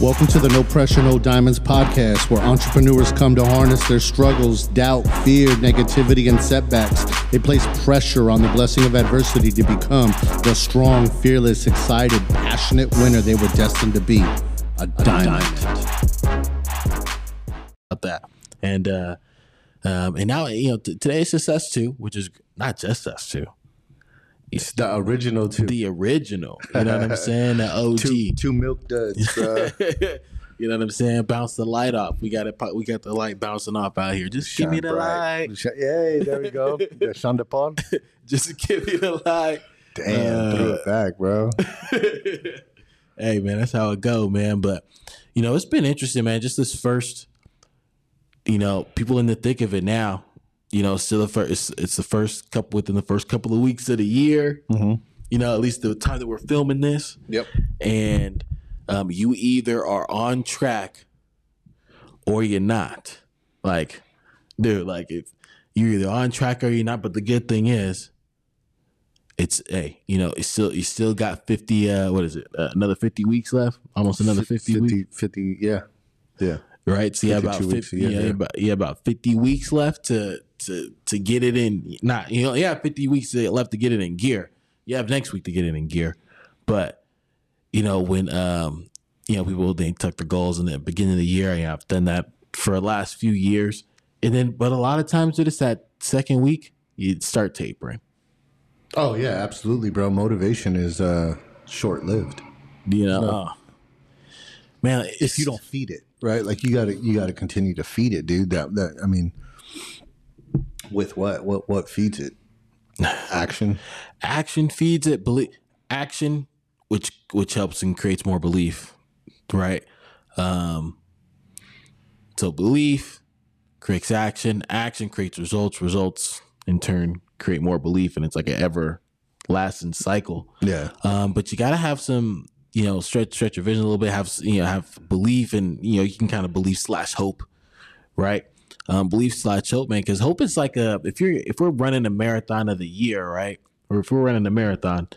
Welcome to the No Pressure, No Diamonds podcast, where entrepreneurs come to harness their struggles, doubt, fear, negativity, and setbacks. They place pressure on the blessing of adversity to become the strong, fearless, excited, passionate winner they were destined to be a diamond. about that. And uh um and now you know t- today it's just us two, which is not just us two. It's the original two. The original. You know what I'm saying? The OG. two, two milk duds, bro. you know what I'm saying? Bounce the light off. We got it. We got the light bouncing off out here. Just give me the light. Sh- Yay, there we go. The Shandapon. Just give me the light. Damn, Uh, threw it back, bro. hey man, that's how it go, man. But you know, it's been interesting, man. Just this first, you know, people in the thick of it now. You know, still the first. It's, it's the first couple within the first couple of weeks of the year. Mhm. You know, at least the time that we're filming this, Yep. and um, you either are on track or you're not. Like, dude, like if you're either on track or you're not. But the good thing is, it's hey, you know, it's still you still got fifty. Uh, what is it? Uh, another fifty weeks left. Almost another fifty, 50, weeks, 50, yeah. Yeah. right? So yeah, about fifty. weeks, yeah, yeah, yeah. about yeah, about fifty weeks left to to to get it in. Not you know, yeah, fifty weeks left to get it in gear. You have next week to get it in gear, but you know when um you know people they tuck their goals in the beginning of the year. Yeah, I've done that for the last few years, and then but a lot of times it's that second week you start tapering. Oh yeah, absolutely, bro. Motivation is uh short lived. You know, man, If you don't feed it, right? Like you gotta you gotta continue to feed it, dude. That that I mean with what? What what feeds it? Action. action feeds it belief action which which helps and creates more belief right um so belief creates action action creates results results in turn create more belief and it's like an ever lasting cycle Yeah. um but you got to have some you know stretch stretch your vision a little bit have you know have belief and you know you can kind of believe slash hope right um belief slash hope man because hope is like a if you're if we're running a marathon of the year right? Or if we're running a marathon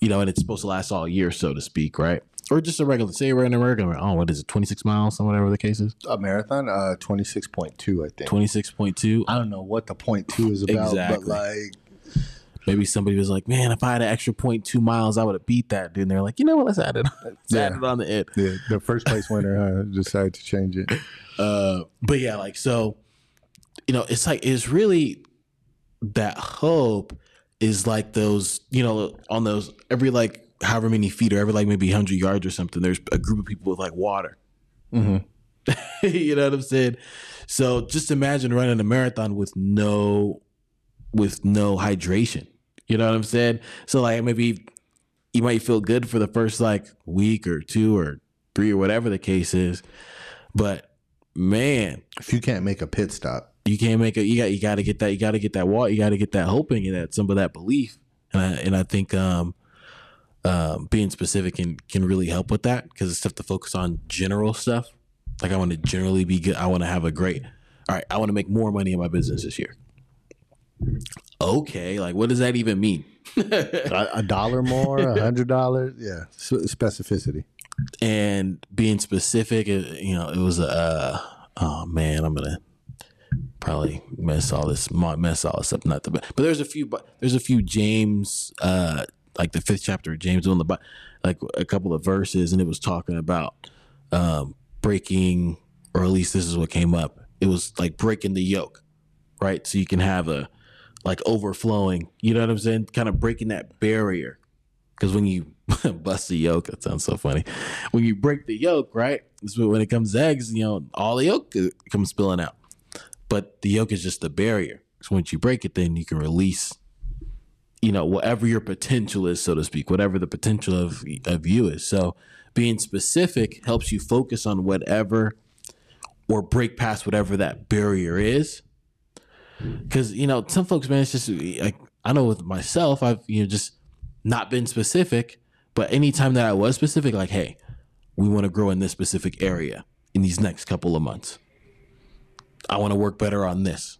you know and it's supposed to last all year so to speak right? Or just a regular say we're in a regular oh what is it 26 miles or whatever the case is? A marathon, uh twenty six point two, I think. 26.2 I don't know what the point two is about, Exactly. but like maybe somebody was like man if i had an extra 0.2 miles i would have beat that. Dude and they're like you know what? Let's add it let's add it on the end. The, the first place winner huh, decided to change it. Uh, but yeah, like so, you know, it's like it's really that hope is like those, you know, on those every like however many feet or every like maybe hundred yards or something. There's a group of people with like water. Mhm. you know what I'm saying? So just imagine running a marathon with no, with no hydration. You know what I'm saying? So like maybe you might feel good for the first like week or two or three or whatever the case is, but man, If you can't make a pit stop, you can't make it. You got you got to get that. You got to get that water. You got to get that hoping and that some of that belief. And I and I think um, um, being specific can can really help with that because it's tough to focus on general stuff. Like I want to generally be good. I want to have a great. All right, I want to make more money in my business this year. Okay, like what does that even mean? a, a dollar more, a hundred dollars, yeah, S- specificity. and being specific, you know, it was a. Uh, oh man, I'm gonna probably mess all this mess all this up. Not the but there's a few. But there's a few James, uh, like the fifth chapter of James on the, like a couple of verses, and it was talking about um, breaking, or at least this is what came up. It was like breaking the yoke, right? So you can have a like overflowing. You know what I'm saying? Kind of breaking that barrier. Because when you bust the yoke, that sounds so funny. When you break the yoke, right? When it comes to eggs, you know, all the yolk comes spilling out. But the yoke is just the barrier. So once you break it, then you can release, you know, whatever your potential is, so to speak, whatever the potential of of you is. So being specific helps you focus on whatever or break past whatever that barrier is. Because you know, some folks, man, it's just like I know with myself, I've you know just not been specific, but anytime that I was specific, like, hey, we want to grow in this specific area in these next couple of months. I want to work better on this.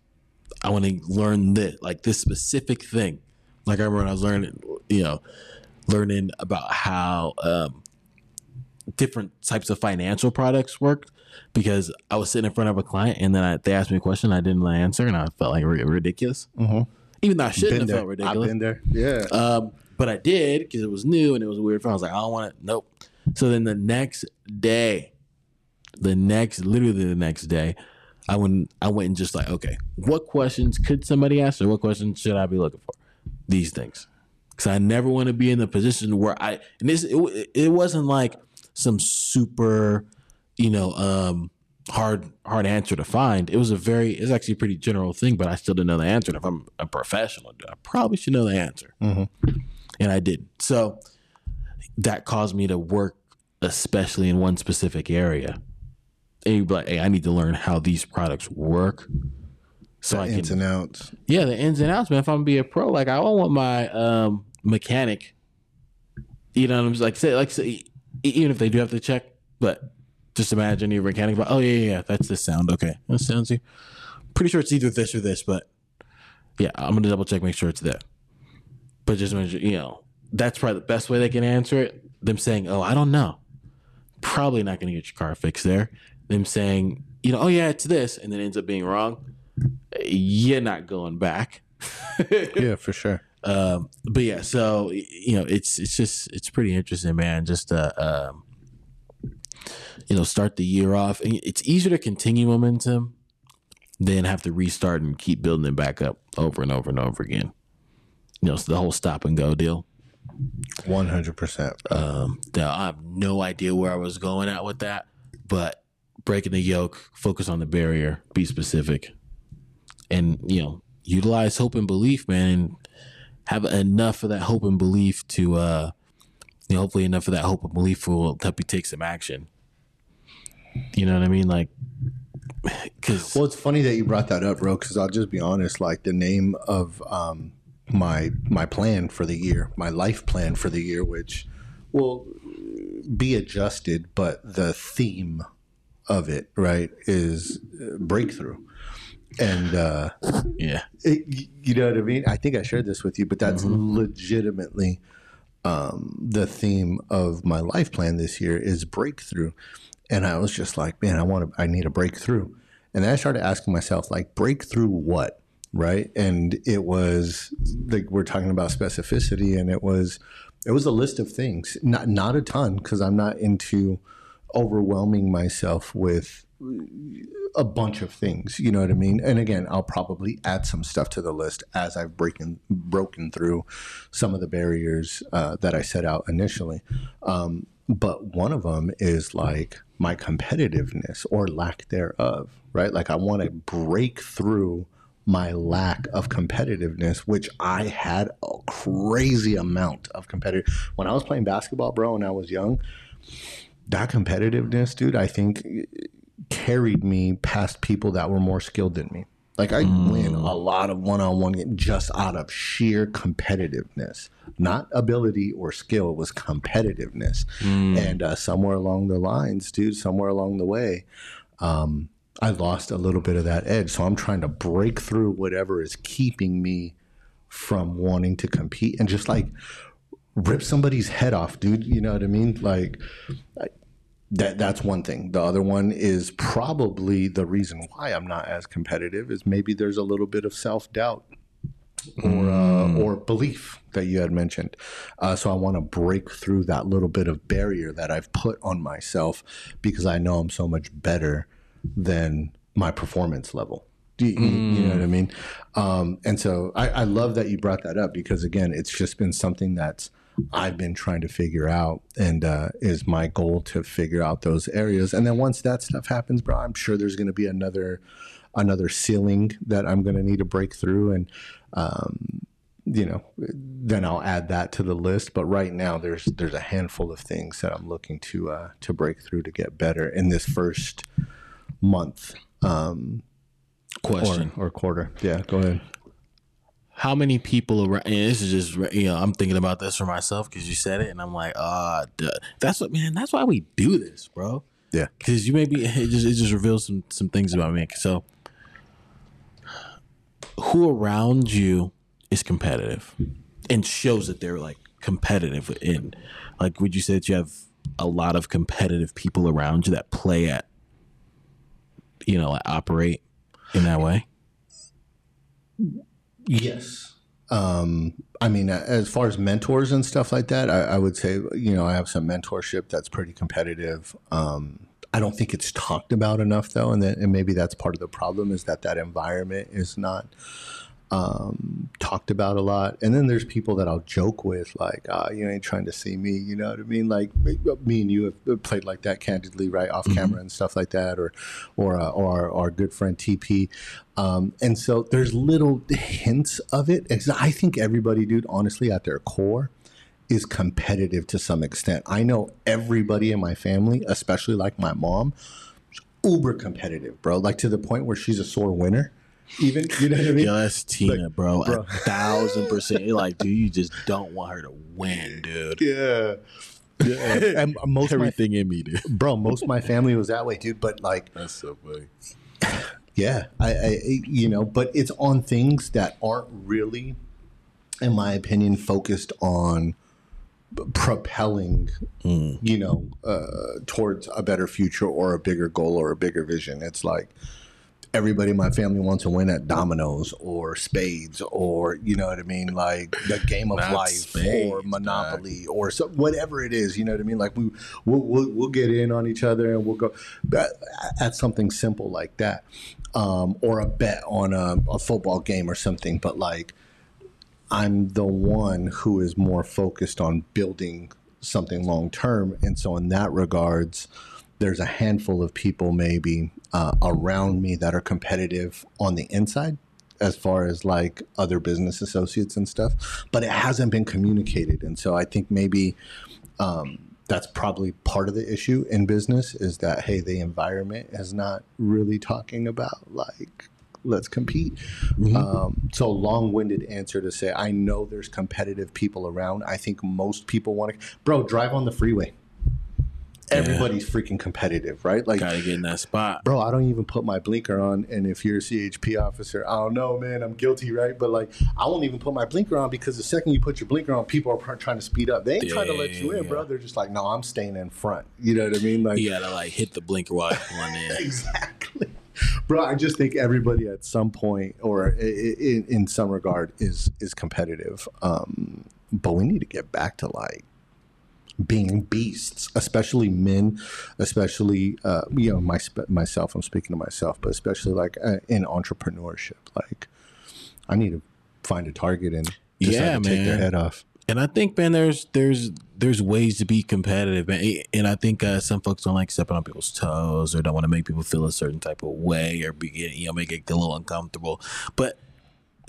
I want to learn this, like this specific thing. Like I remember when I was learning, you know, learning about how um, different types of financial products worked because I was sitting in front of a client and then I, they asked me a question I didn't answer and I felt like r- ridiculous. Even though I shouldn't have there. felt I've ridiculous. been there. Yeah. Um, but I did because it was new and it was weird. I was like, I don't want it. Nope. So then the next day, the next, literally the next day, I went, I went and just like, okay, what questions could somebody ask or what questions should I be looking for? These things. Because I never want to be in the position where I, and this, it, it wasn't like some super, you know, um, hard hard answer to find. It was a very it's actually a pretty general thing, but I still didn't know the answer. And if I'm a professional, I probably should know the answer, and I didn't. So that caused me to work, especially in one specific area. And you'd be like, "Hey, I need to learn how these products work." So I Ins can, and outs. yeah, the ins and outs, man. If I'm gonna be a pro, like I don't want my um, mechanic, you know, what I'm just like say, like say, even if they do have to check, but just imagine your mechanic, but oh yeah, yeah, yeah, that's this sound. Okay, that sounds here. Pretty sure it's either this or this, but yeah, I'm gonna double check, make sure it's there. But just imagine, you know, that's probably the best way they can answer it. Them saying, "Oh, I don't know," probably not gonna get your car fixed there. Them saying, you know, "Oh yeah, it's this," and then ends up being wrong. You're not going back. Yeah, for sure. Um, but yeah, so you know, it's it's just it's pretty interesting, man. Just uh, um, you know, start the year off. And It's easier to continue momentum than have to restart and keep building it back up over and over and over again. You know, it's the whole stop and go deal. One hundred percent. Um, I have no idea where I was going at with that, but breaking the yoke, focus on the barrier, be specific, and you know, utilize hope and belief, man, and have enough of that hope and belief to, uh, you know, hopefully enough of that hope and belief will help you take some action. You know what I mean? Like, because Well, it's funny that you brought that up, bro. Because I'll just be honest. Like the name of um, my my plan for the year, my life plan for the year, which will be adjusted, but the theme of it, right, is uh, breakthrough. And uh, yeah, it, you know what I mean? I think I shared this with you, but that's legitimately um, the theme of my life plan this year is breakthrough. And I was just like, man, I want to, I need a breakthrough. And then I started asking myself, like, breakthrough what? Right. And it was like, we're talking about specificity and it was, it was a list of things, not, not a ton, because I'm not into overwhelming myself with a bunch of things. You know what I mean? And again, I'll probably add some stuff to the list as I've broken broken through some of the barriers uh, that I set out initially. Um, but one of them is like my competitiveness or lack thereof, right? Like I want to break through my lack of competitiveness, which I had a crazy amount of competitive. When I was playing basketball, bro, and I was young, that competitiveness, dude, I think carried me past people that were more skilled than me. Like I win a lot of one-on-one just out of sheer competitiveness, not ability or skill. It was competitiveness, and uh, somewhere along the lines, dude, somewhere along the way, um, I lost a little bit of that edge. So I'm trying to break through whatever is keeping me from wanting to compete and just like rip somebody's head off, dude. You know what I mean? Like that that's one thing. The other one is probably the reason why I'm not as competitive is maybe there's a little bit of self doubt or uh, or belief that you had mentioned. Uh, so I want to break through that little bit of barrier that I've put on myself because I know I'm so much better than my performance level. Do you, you- you know what I mean? Um, and so I, I love that you brought that up because again, it's just been something that's I've been trying to figure out, and uh, is my goal to figure out those areas. And then once that stuff happens, bro, I'm sure there's going to be another another ceiling that I'm going to need to break through, and um, you know, then I'll add that to the list. But right now, there's there's a handful of things that I'm looking to uh, to break through to get better in this first month um, or, question: or quarter. Yeah, go ahead. How many people around? And this is just you know, I'm thinking about this for myself because you said it, and I'm like, ah, duh. that's what man. That's why we do this, bro. Yeah. because you maybe it just it just reveals some some things about me. So, who around you is competitive and shows that they're like competitive in? Like, would you say that you have a lot of competitive people around you that play at, you know, operate in that way? Yes. Um, I mean, as far as mentors and stuff like that, I, I would say, you know, I have some mentorship that's pretty competitive. Um, I don't think it's talked about enough though, and, that, and maybe that's part of the problem is that that environment is not um, talked about a lot. And then there's people that I'll joke with, like, ah, you ain't trying to see me, you know what I mean? Like me and you have played like that candidly, right, off mm-hmm. camera and stuff like that, or or uh, or our, our, good friend TP. Um, and so there's little hints of it. I think everybody, dude, honestly, at their core, is competitive to some extent. I know everybody in my family, especially like my mom, uber competitive, bro. Like to the point where she's a sore winner even you know what I mean? Yo, that's Tina, like, bro. bro. A thousand percent. You're like, dude, you just don't want her to win, dude. Yeah. Yeah. and most everything my, in me, dude. Bro, most of my family was that way, dude. But like, that's so funny. Yeah, I, I, you know, but it's on things that aren't really, in my opinion, focused on propelling, mm. you know, uh, towards a better future or a bigger goal or a bigger vision. It's like everybody in my family wants to win at dominoes or spades or you know what I mean, like the game of life spades, or Monopoly man. or so, whatever it is. You know what I mean? Like we we'll, we'll, we'll get in on each other and we'll go at something simple like that, um, or a bet on a, a football game or something. But like. I'm the one who is more focused on building something long term, and so in that regards, there's a handful of people maybe uh, around me that are competitive on the inside as far as like other business associates and stuff, but it hasn't been communicated. And so I think maybe um, that's probably part of the issue in business is that, hey, the environment is not really talking about like, let's compete. Mm-hmm. Um, so long winded answer to say, I know there's competitive people around. I think most people want to, bro, drive on the freeway everybody's yeah. freaking competitive, right? Like, gotta get in that spot, bro. I don't even put my blinker on, and if you're a CHP officer, I don't know, man, I'm guilty, right? But like, I won't even put my blinker on because the second you put your blinker on, people are trying to speed up. They ain't yeah, trying to let you in, bro. They're just like, no, I'm staying in front. You know what I mean? Like, you gotta like hit the blinker while pulling in. exactly. Bro, I just think everybody at some point or in, in some regard is is competitive. Um, but we need to get back to like being beasts, especially men, especially uh, you know my, myself. I'm speaking to myself, but especially like uh, in entrepreneurship. Like, I need to find a target and yeah, man. take their head off. And I think, man, there's there's there's ways to be competitive, and, and I think uh, some folks don't like stepping on people's toes or don't want to make people feel a certain type of way or be you know make it a little uncomfortable. But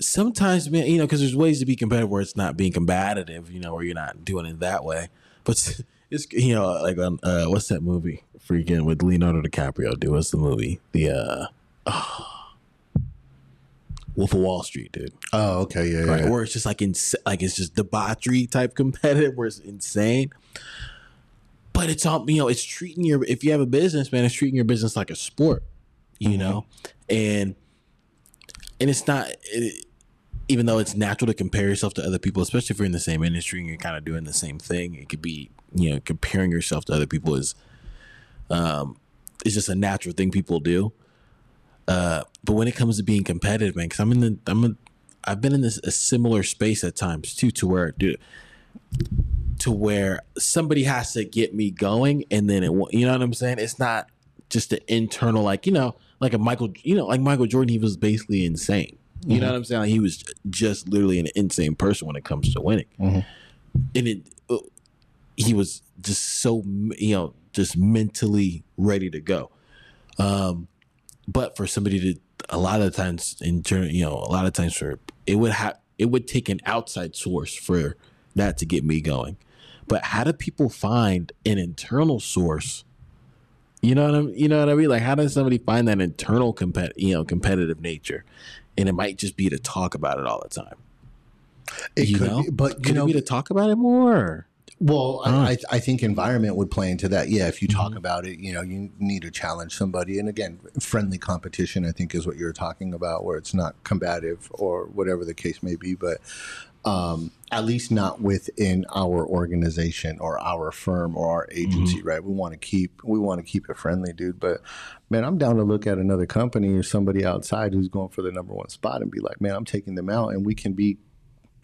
sometimes, man, you know, because there's ways to be competitive where it's not being combative, you know, where you're not doing it that way. But it's you know like on uh, what's that movie freaking with Leonardo DiCaprio? Dude, what's the movie? The uh, oh, Wolf of Wall Street, dude. Oh, okay, yeah, right. Yeah. Where it's just like in like it's just debauchery type competitive, where it's insane. But it's all you know. It's treating your if you have a business, man. It's treating your business like a sport, you mm-hmm. know, and and it's not. It, even though it's natural to compare yourself to other people, especially if you're in the same industry and you're kind of doing the same thing, it could be, you know, comparing yourself to other people is, um, is just a natural thing people do. Uh, but when it comes to being competitive, man, because I'm in the, I'm a, I've been in this a similar space at times too, to where, dude, to where somebody has to get me going, and then it, you know what I'm saying? It's not just an internal, like you know, like a Michael, you know, like Michael Jordan, he was basically insane you mm-hmm. know what I'm saying? Like he was just literally an insane person when it comes to winning, mm-hmm. and it uh, he was just so you know just mentally ready to go. Um, but for somebody to a lot of times in you know a lot of times for it would have it would take an outside source for that to get me going. But how do people find an internal source? You know what I'm. You know what I mean. Like, how does somebody find that internal compet, you know, competitive nature? And it might just be to talk about it all the time. It you could, know, be, but you could know, be to talk about it more. Well, huh. I, I think environment would play into that. Yeah, if you talk mm-hmm. about it, you know, you need to challenge somebody. And again, friendly competition, I think, is what you're talking about, where it's not combative or whatever the case may be. But Um, at least not within our organization or our firm or our agency, Mm-hmm. right? We want to keep we want to keep it friendly, dude. But man, I'm down to look at another company or somebody outside who's going for the number one spot and be like, man, I'm taking them out, and we can be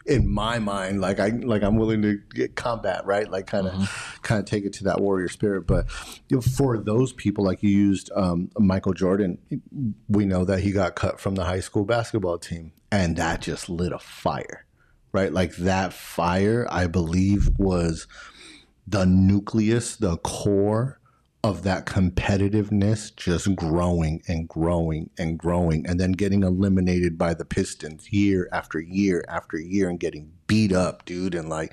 in my mind, like I like I'm willing to get combat, right? Like kind of kind of take it to that warrior spirit. But you know, for those people, like you used um, Michael Jordan, we know that he got cut from the high school basketball team, and that just lit a fire, right? Like that fire, I believe, was the nucleus, the core of that competitiveness just growing and growing and growing and then getting eliminated by the Pistons year after year after year and getting beat up, dude. And like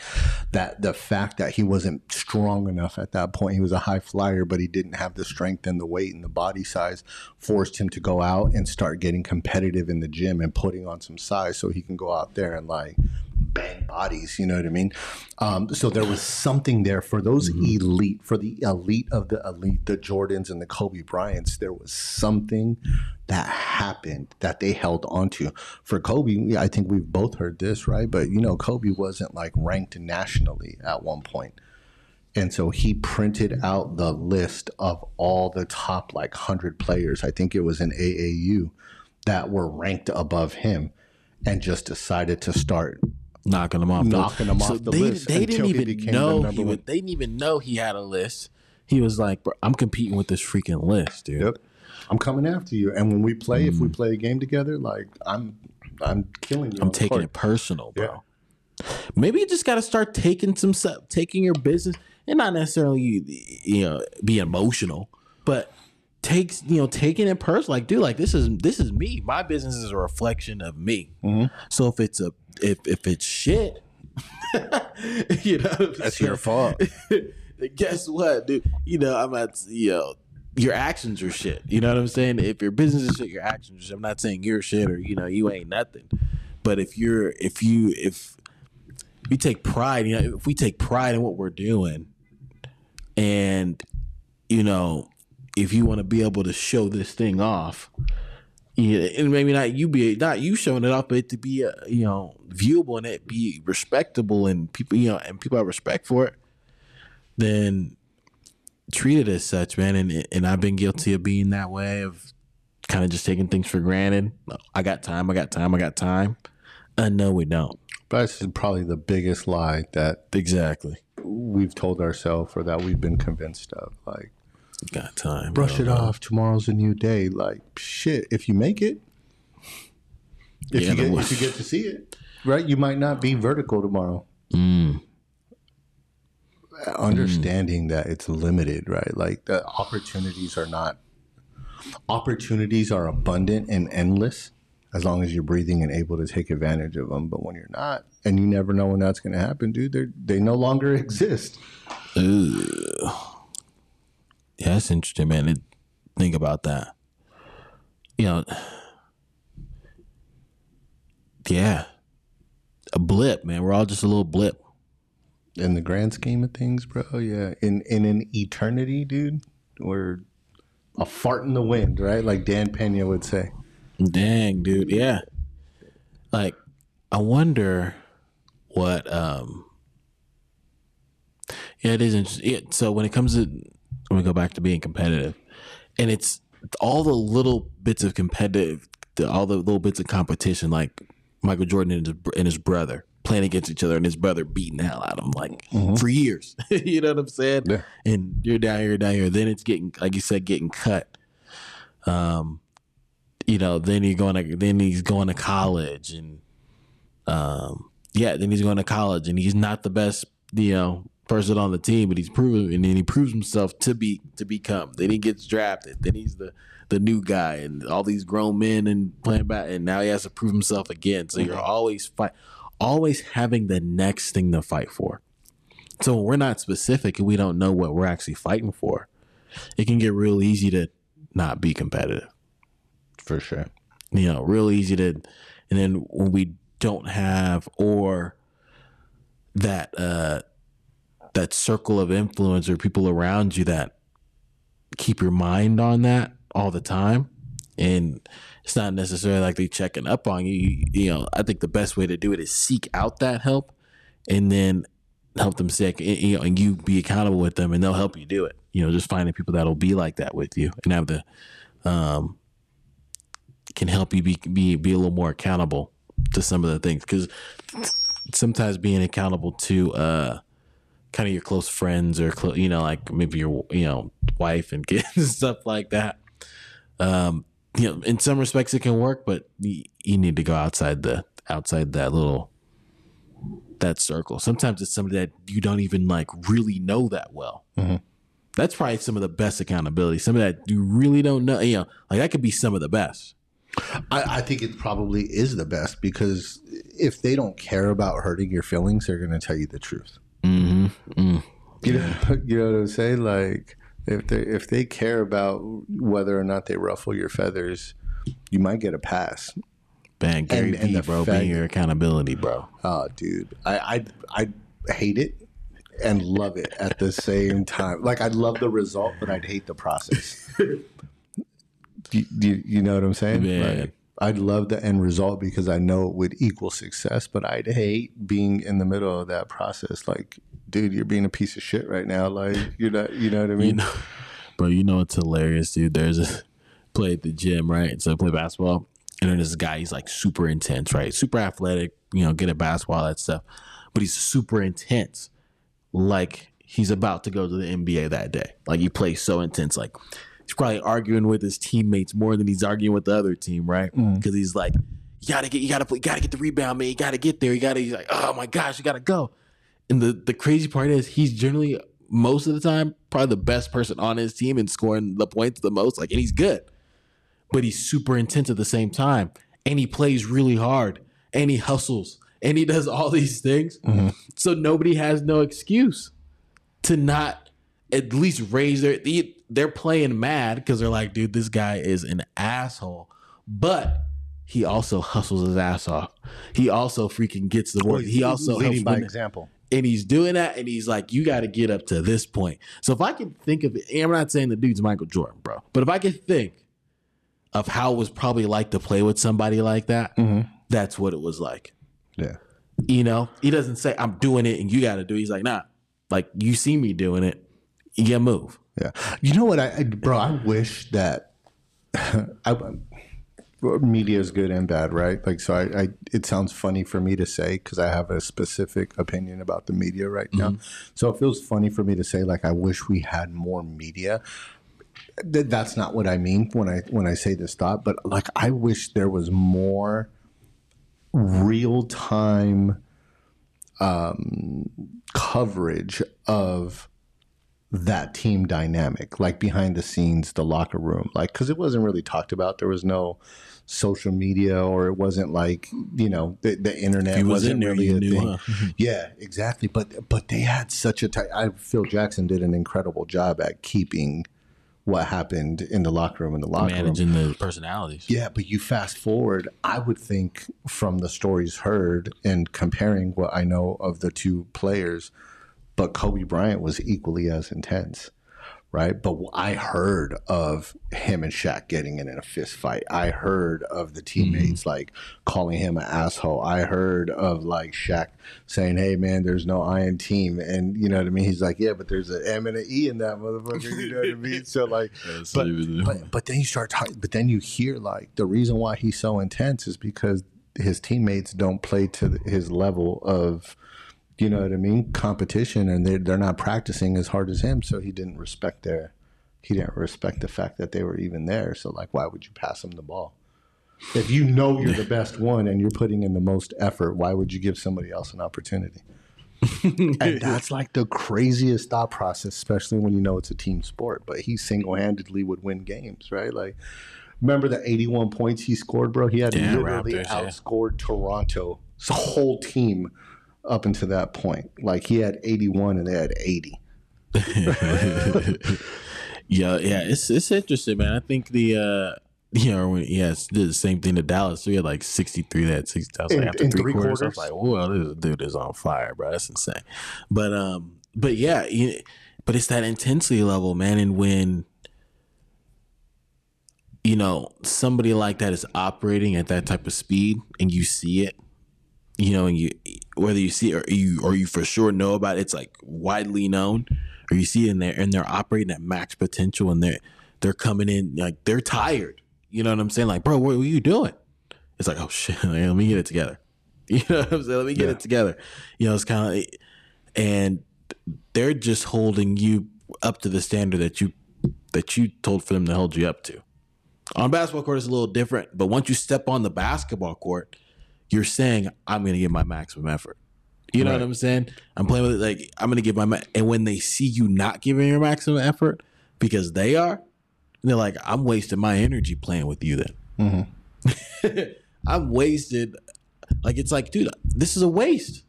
that, the fact that he wasn't strong enough at that point, he was a high flyer, but he didn't have the strength and the weight and the body size, forced him to go out and start getting competitive in the gym and putting on some size so he can go out there and like bang bodies. You know what I mean? Um, so there was something there for those elite, for the elite of the elite, the Jordans and the Kobe Bryants. There was something that happened that they held onto. For Kobe, I think we've both heard this, right? But you know, Kobe wasn't like ranked nationally at one point. And so he printed out the list of all the top like 100 players. I think it was an AAU that were ranked above him and just decided to start knocking them off, the- Knocking 'em off the they, list They didn't even know he. They didn't even know he had a list. He was like, Bro, "I'm competing with this freaking list, dude." Yep. I'm coming after you. And when we play, if we Mm. play a game together, like I'm I'm killing you. I'm taking it personal, bro. Yeah. Maybe you just got to start taking some stuff, taking your business, and not necessarily you know be emotional, but takes you know taking it personal. Like, dude, like this is this is me. My business is a reflection of me. Mm-hmm. So if it's a if if it's shit, you know, That's your fault. guess what, dude? You know, I'm at you know, your actions are shit. You know what I'm saying? If your business is shit, your actions are shit. I'm not saying you're shit or you know, you ain't nothing. But if you're if you if we take pride, you know, if we take pride in what we're doing and you know, if you want to be able to show this thing off, yeah, and maybe not you be not you showing it off, but to be uh, you know viewable and it be respectable and people you know and people have respect for it, then treat it as such, man. And and I've been guilty of being that way of kind of just taking things for granted. I got time, I got time, I got time. Uh, no, we don't. But this probably the biggest lie that Exactly. we've told ourselves or that we've been convinced of. Like, Got time. brush it off. Tomorrow's a new day. Like, shit. If you make it, if Yeah, you get if you get to see it, right? You might not be vertical tomorrow. Mm. Understanding that it's limited, right? Like the opportunities are not. Opportunities are abundant and endless as long as you're breathing and able to take advantage of them. But when you're not, and you never know when that's going to happen, dude, they they no longer exist. Ooh. Yeah, that's interesting, man. Think about that. You know, yeah, a blip, man. We're all just a little blip. in the grand scheme of things, bro. Yeah, in in an eternity, dude, we're a fart in the wind, right? Like Dan Pena would say. Dang, dude. Yeah. Like, I wonder what. um Yeah, it is interesting. Yeah, so when it comes to when we go back to being competitive, and it's all the little bits of competitive, the, all the little bits of competition, like Michael Jordan and his, and his brother playing against each other, and his brother beating the hell out of him like for years. you know what I'm saying? Yeah. And you're down here, down here. Then it's getting, like you said, getting cut. Um, you know, then you're going to, then he's going to college, and um, yeah, then he's going to college, and he's not the best, you know, person on the team, but he's proven, and then he proves himself to be to become. Then he gets drafted. Then he's the the new guy, and all these grown men and playing back, and now he has to prove himself again. So you're always fight, always having the next thing to fight for. So when we're not specific and we don't know what we're actually fighting for, it can get real easy to not be competitive For sure. you know, real easy to, and then when we don't have or that uh that circle of influence or people around you that keep your mind on that all the time, and it's not necessarily like they checking up on you. you. Know, I think the best way to do it is seek out that help, and then help them sick. You know, and you be accountable with them, and they'll help you do it. You know, just finding people that'll be like that with you and have the um can help you be be be a little more accountable to some of the things because sometimes being accountable to uh kind of your close friends or clo- you know like maybe your you know wife and kids and stuff like that. Um you know in some respects it can work but you, you need to go outside the outside that little that circle. Sometimes it's somebody that you don't even like really know that well. That's probably some of the best accountability some of that you really don't know you know like that could be some of the best. I, I think it probably is the best because if they don't care about hurting your feelings, they're going to tell you the truth. Mm-hmm. You know, you know what I'm saying? Like if they if they care about whether or not they ruffle your feathers, you might get a pass. Man, Gary and bro, fact- being your accountability, bro. Oh, dude, I I I hate it and love it at the same time. Like I'd love the result, but I'd hate the process. you, you, you know what I'm saying? Like, I'd love the end result because I know it would equal success, but I'd hate being in the middle of that process. Like, dude, you're being a piece of shit right now. Like, you're not, you know what I mean? You know, bro, you know it's hilarious, dude. There's a play at the gym, right? So I play basketball, and then this guy, he's like super intense, right? Super athletic, you know, good at basketball, that stuff. But he's super intense. Like he's about to go to the NBA that day. Like he plays so intense. Like probably arguing with his teammates more than he's arguing with the other team, right? Mm. Because he's like, you gotta get, you gotta play, you gotta get the rebound, man. You gotta get there. You gotta. He's like, oh my gosh, you gotta go. And the the crazy part is he's generally most of the time probably the best person on his team and scoring the points the most. Like, and he's good, but he's super intense at the same time, and he plays really hard, and he hustles, and he does all these things. Mm-hmm. So nobody has no excuse to not at least raise their. they- They're playing mad because they're like, dude, this guy is an asshole, but. He also hustles his ass off. He also freaking gets the work. He also leading by win- example. and he's doing that and he's like you got to get up to this point so if i can think of it and i'm not saying the dude's michael jordan bro but if i can think of how it was probably like to play with somebody like that mm-hmm. that's what it was like Yeah. you know he doesn't say i'm doing it and you got to do it. he's like nah like you see me doing it you move Yeah. You know what, I, I bro? I wish that I media is good and bad, right? Like, so I, I it sounds funny for me to say because I have a specific opinion about the media right now. So it feels funny for me to say like I wish we had more media. Th- that's not what I mean when I when I say this thought, but like I wish there was more real time um, coverage of that team dynamic, like behind the scenes, the locker room, like because it wasn't really talked about. There was no social media, or it wasn't like you know the, the internet was wasn't there, really a knew, thing. huh? Yeah, exactly. But but they had such a tight. I Phil Jackson did an incredible job at keeping what happened in the locker room in the locker room. managing the personalities Yeah, but you fast forward, I would think from the stories heard and comparing what I know of the two players, but Kobe Bryant was equally as intense, right? But I heard of him and Shaq getting in a fist fight. I heard of the teammates like calling him an asshole. I heard of like Shaq saying, "Hey man, there's no I in team," and you know what I mean. He's like, "Yeah, but there's an M and an E in that motherfucker." You know what I mean? So like, but, but but then you start talking. But then you hear like the reason why he's so intense is because his teammates don't play to his level of, you know what I mean, competition, and they they're not practicing as hard as him. So he didn't respect their, he didn't respect the fact that they were even there. So like, why would you pass him the ball? If you know you're the best one and you're putting in the most effort, why would you give somebody else an opportunity? and that's like the craziest thought process, especially when you know it's a team sport. But he single handedly would win games, right? Like, remember the 81 points he scored, bro? He had Yeah, literally Raptors, yeah. outscored Toronto's whole team up until that point. Like, he had 81 and they had 80. Yeah, yeah, it's it's interesting, man. I think the uh you know, when, yeah, it's did the same thing to Dallas. We had like sixty three that sixty thousand In- after three, three quarters. I was like, whoa, this dude is on fire, bro. That's insane. But um, but yeah, you, but it's that intensity level, man. And when you know, somebody like that is operating at that type of speed and you see it, you know, and you whether you see it or you or you for sure know about it, it's like widely known, or you see it in there and they're operating at max potential and they're they're coming in like they're tired. You know what I'm saying? Like, bro, what are you doing? It's like, oh shit, let me get it together. You know what I'm saying? Let me get Yeah. it together. You know, it's kind of, and they're just holding you up to the standard that you that you told for them to hold you up to. On basketball court, it's a little different, but once you step on the basketball court, you're saying, "I'm going to give my maximum effort." You know Right. what I'm saying? I'm playing with it like I'm going to give my ma-. and when they see you not giving your maximum effort because they are, they're like, "I'm wasting my energy playing with you." Then I'm wasted. Like it's like, dude, this is a waste.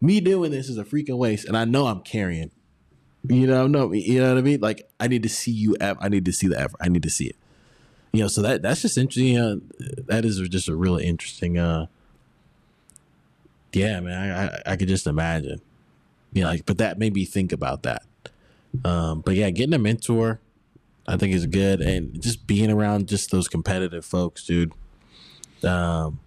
Me doing this is a freaking waste, and I know I'm carrying. You know, no, you know what I mean. Like I need to see you. I need to see the effort. I need to see it. You know, so that that's just interesting. Uh, that is just a really interesting. uh Yeah, man, I, I I could just imagine. You know, like, but that made me think about that. Um, but yeah, getting a mentor, I think is good, and just being around just those competitive folks, dude. Um,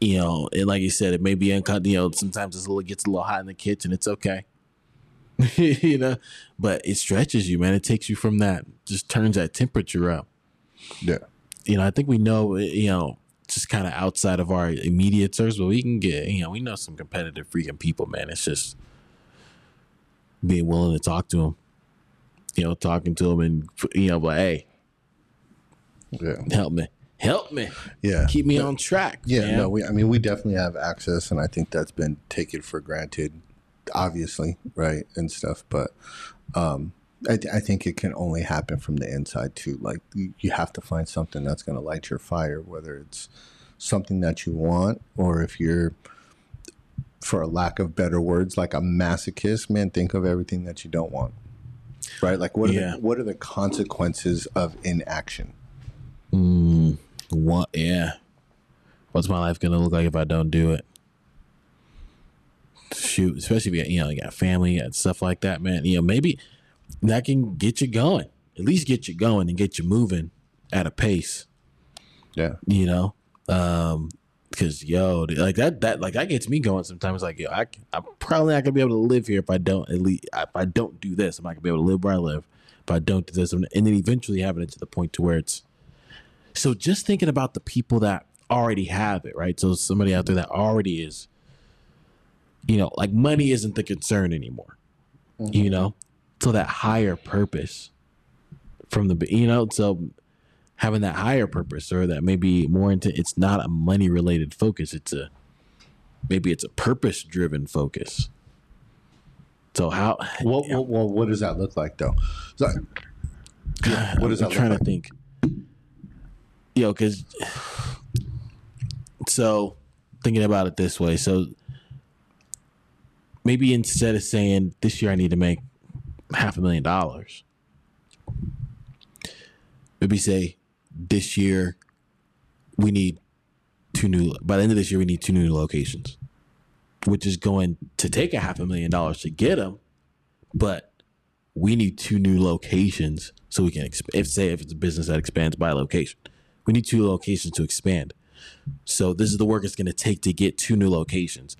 you know, and like you said, it may be uncomfortable. You know, sometimes it's a little, gets a little hot in the kitchen. It's okay. you know, but it stretches you, man. It takes you from that, just turns that temperature up. Yeah. You know, I think we know, you know, just kind of outside of our immediate circles, but we can get, you know, we know some competitive freaking people, man. It's just being willing to talk to them, you know, talking to them and, you know, like, hey, Yeah. help me, help me, Yeah. keep me on track. Yeah, man. no, we, I mean, we definitely have access, and I think that's been taken for granted, obviously, right, and stuff. But um, I, I think it can only happen from the inside too. Like you, you have to find something that's going to light your fire, whether it's something that you want or if you're, for a lack of better words, like a masochist. Man, think of everything that you don't want. Right, like what are Yeah. the, what are the consequences of inaction? Mm, what? Yeah. What's my life gonna look like if I don't do it? Shoot, especially if you got, you know you got family and stuff like that, man. You know maybe that can get you going. At least get you going and get you moving at a pace. Yeah, You know, um, because yo, like that that like that gets me going sometimes. Like yo, I I'm probably not gonna be able to live here if I don't at least if I don't do this. I'm not gonna be able to live where I live if I don't do this. And then eventually having it to the point to where it's so just thinking about the people that already have it, right? So somebody out there that already is, you know, like money isn't the concern anymore, you know? So that higher purpose from the, you know, so having that higher purpose or that maybe more into, it's not a money related focus. It's a, maybe it's a purpose driven focus. So how, What, what, what, what does that look like though? So, yeah, what does I'm that trying look to think. Yo, because so thinking about it this way, so maybe instead of saying this year I need to make half a million dollars, maybe say this year we need two new. By the end of this year, we need two new locations, which is going to take a half a million dollars to get them, but we need two new locations so we can exp- if say if it's a business that expands by location we need two locations to expand so this is the work it's going to take to get two new locations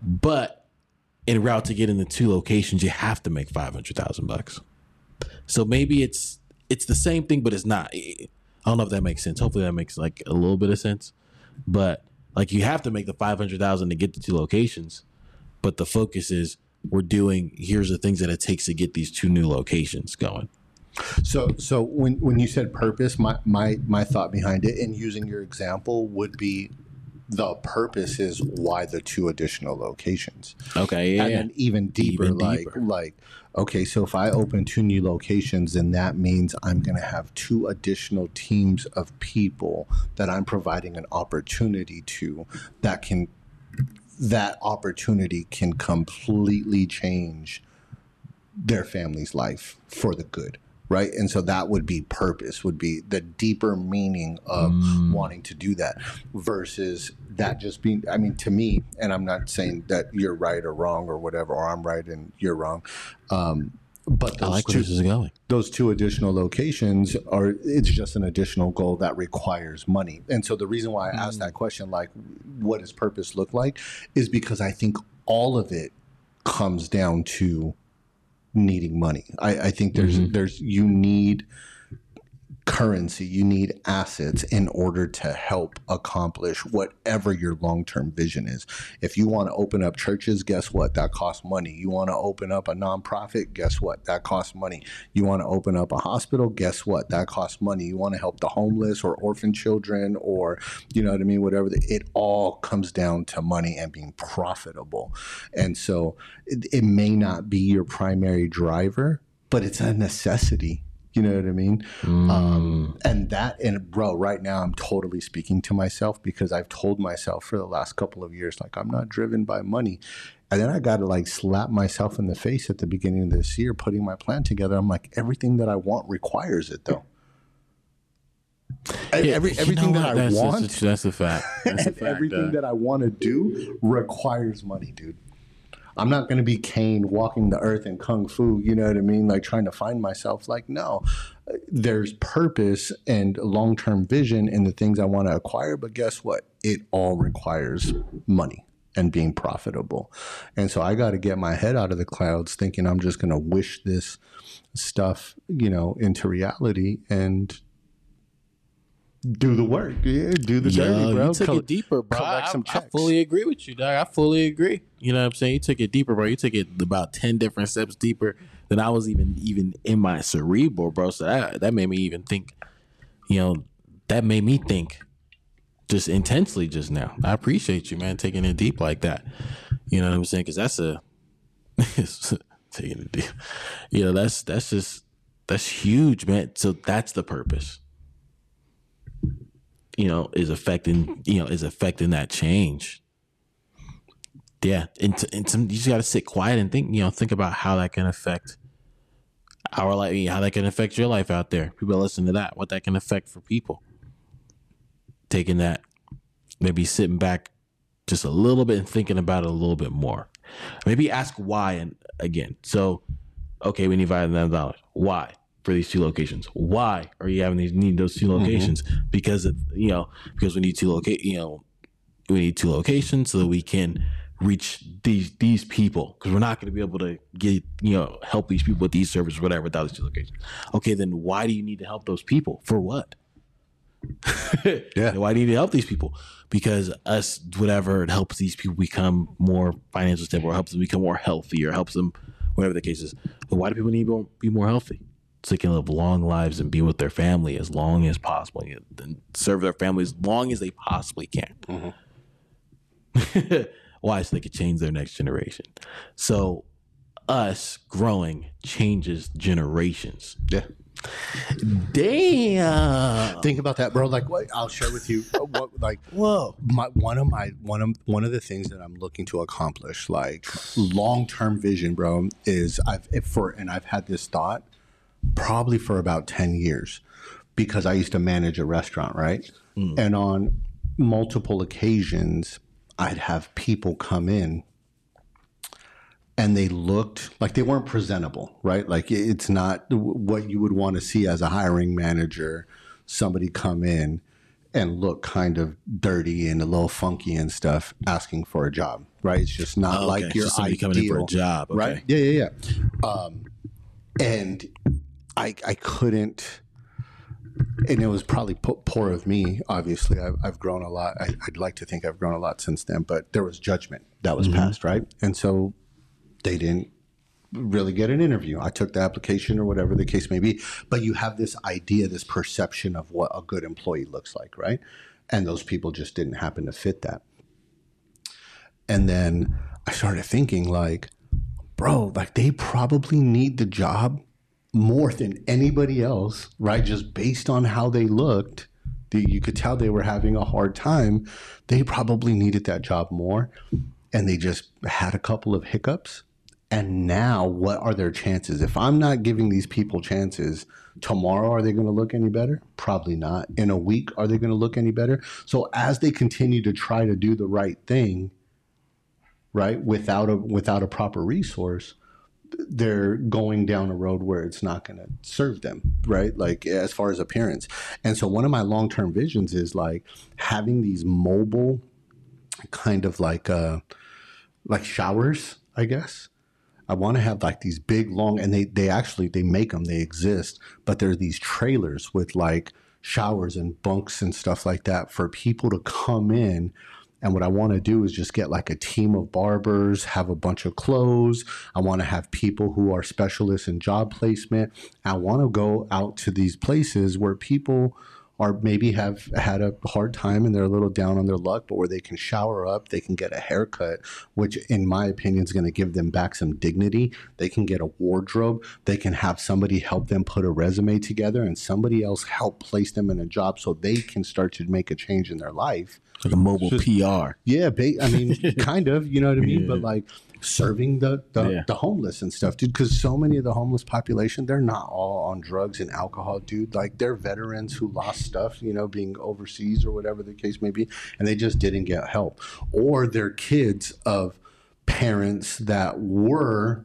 but en route to getting the two locations you have to make 500000 bucks. So maybe it's it's the same thing but it's not. I don't know if that makes sense. Hopefully that makes like a little bit of sense. But like you have to make the 500000 to get the two locations. But the focus is we're doing here's the things that it takes to get these two new locations going. So, so when when you said purpose, my my my thought behind it, and using your example, would be the purpose is why the two additional locations, okay yeah, and then even deeper, Even like deeper. like okay, so if I open two new locations, then that means I'm going to have two additional teams of people that I'm providing an opportunity to that can that opportunity can completely change their family's life for the good right? And so that would be purpose would be the deeper meaning of wanting to do that versus that just being i mean to me and i'm not saying that you're right or wrong or whatever or i'm right and you're wrong um, but I those like where two, this is going. those two additional locations are it's just an additional goal that requires money. And so the reason why i asked that question like what does purpose look like is because i think all of it comes down to needing money. I, I think there's mm-hmm. there's you need currency. You need assets in order to help accomplish whatever your long-term vision is. If you want to open up churches guess what? That costs money. You want to open up a nonprofit guess what? That costs money. You want to open up a hospital guess what? That costs money. You want to help the homeless or orphan children or you know what i mean whatever the, it all comes down to money and being profitable. And so it, it may not be your primary driver but it's a necessity you know what I mean? Um, and that, and bro, right now I'm totally speaking to myself because I've told myself for the last couple of years, like, I'm not driven by money. And then I got to like slap myself in the face at the beginning of this year, putting my plan together. I'm like, everything that I want requires it though. Yeah, Every, everything that? I that's, want That's a, that's a fact. That's a fact. everything uh, that I want to do requires money, dude. I'm not going to be Caine walking the earth in kung fu, you know what I mean? Like trying to find myself. Like, no, uh, there's purpose and long term vision in the things I want to acquire. But guess what? It all requires money and being profitable. And so I got to get my head out of the clouds thinking I'm just going to wish this stuff, you know, into reality and do the work. Yeah, do the Yo, dirty, bro. you took Col- it deeper, bro. I, some I fully agree with you, dog. I fully agree. You know what I'm saying? You took it deeper, bro. You took it about ten different steps deeper than I was even even in my cerebral, bro. So that that made me even think. You know, that made me think just intensely just now. I appreciate you, man, taking it deep like that. You know what I'm saying? Because that's a taking it deep. You know, that's that's just that's huge, man. So that's the purpose you know is affecting you know is affecting that change. Yeah and, t- and some, you just got to sit quiet and think you know think about how that can affect our life how that can affect your life out there. People listen to that what that can affect for people. Taking that maybe sitting back just a little bit and thinking about it a little bit more. Maybe ask why and again so okay we need five thousand dollars. Why for these two locations. Why are you having these need those two mm-hmm. locations? Because of you know because we need two locate you know we need two locations so that we can reach these these people. Because we're not going to be able to get you know help these people with these services whatever without these two locations. Okay then why do you need to help those people? For what? Yeah. why do you need to help these people? Because us whatever it helps these people become more financially stable or helps them become more healthy or helps them whatever the case is. But why do people need to be more healthy so they can live long lives and be with their family as long as possible and serve their family as long as they possibly can mm-hmm. why so they could change their next generation so us growing changes generations Yeah. damn Think about that, bro. Like, what I'll share with you. What, like, whoa my one of my one of one of the things that I'm looking to accomplish, like long term vision, bro, is I've if for and I've had this thought probably for about ten years because I used to manage a restaurant, right? And on multiple occasions, I'd have people come in and they looked like they weren't presentable, right? Like it's not what you would want to see as a hiring manager. Somebody come in and look kind of dirty and a little funky and stuff, asking for a job, right? It's just not Oh, like okay. your somebody ideal, coming in for a job, okay. right? Yeah, yeah, yeah. Um, and I I couldn't. And it was probably poor of me. Obviously, I've, I've grown a lot. I, I'd like to think I've grown a lot since then, but there was judgment that was mm-hmm. passed, right? And so they didn't really get an interview. I took the application or whatever the case may be. But you have this idea, this perception of what a good employee looks like, right? And those people just didn't happen to fit that. And then I started thinking, like, bro, like they probably need the job more than anybody else, right? Just based on how they looked. The, you could tell they were having a hard time. They probably needed that job more. And they just had a couple of hiccups. And now, what are their chances? If I'm not giving these people chances, tomorrow are they going to look any better? Probably not. In a week, are they going to look any better? So, as they continue to try to do the right thing, right, without a without a proper resource, they're going down a road where it's not going to serve them, right? Like as far as appearance. And so one of my long term visions is like having these mobile kind of like uh like showers, I guess. I want to have like these big long and they they actually they make them, they exist, but they're these trailers with like showers and bunks and stuff like that for people to come in and what I want to do is just get like a team of barbers, have a bunch of clothes. I want to have people who are specialists in job placement. I want to go out to these places where people are maybe have had a hard time and they're a little down on their luck, but where they can shower up, they can get a haircut, which in my opinion is going to give them back some dignity. They can get a wardrobe. They can have somebody help them put a resume together and somebody else help place them in a job so they can start to make a change in their life. Like a mobile PR. Yeah, ba- I mean, kind of, you know what I mean? But like serving the the, Yeah. the homeless and stuff, dude. Because so many of the homeless population, they're not all on drugs and alcohol, dude. Like they're veterans who lost stuff, you know, being overseas or whatever the case may be, and they just didn't get help, or they're kids of parents that were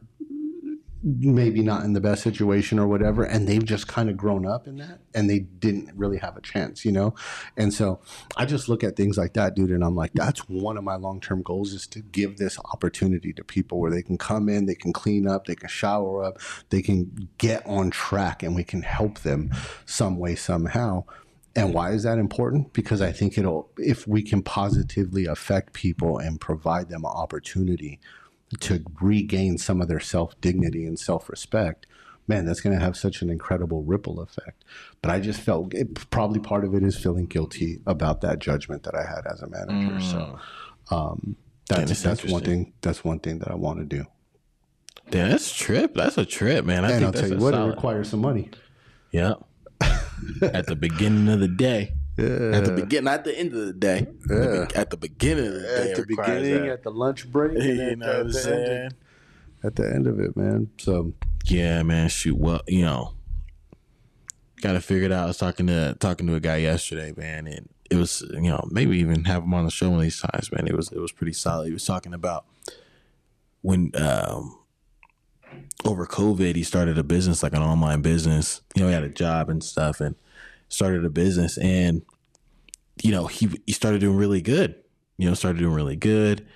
maybe not in the best situation or whatever and they've just kind of grown up in that and they didn't really have a chance you know and so i just look at things like that dude and i'm like that's one of my long-term goals is to give this opportunity to people where they can come in they can clean up they can shower up they can get on track and we can help them some way somehow and why is that important? Because I think it'll, if we can positively affect people and provide them an opportunity to regain some of their self dignity and self respect, man, that's going to have such an incredible ripple effect. But I just felt it, probably part of it is feeling guilty about that judgment that I had as a manager. So um, that's that's that's one thing. That's one thing that I want to do. Damn, that's a trip. That's a trip, man. I and think I'll that's tell you what, it requires some money. Yeah. at the beginning of the day. At the beginning, not the end of the day. The be- At the beginning of the day. At the beginning, that. at the lunch break, you at know the- what I'm end of- saying? at the end of it, man. So Yeah, man. Shoot. Well, you know, got to figure it out. I was talking to talking to a guy yesterday, man, and it was you know maybe even have him on the show one of these times, man. It was it was pretty solid. He was talking about when um over COVID he started a business like an online business. You know, he had a job and stuff, and started a business, and you know he he started doing really good. You know, started doing really good,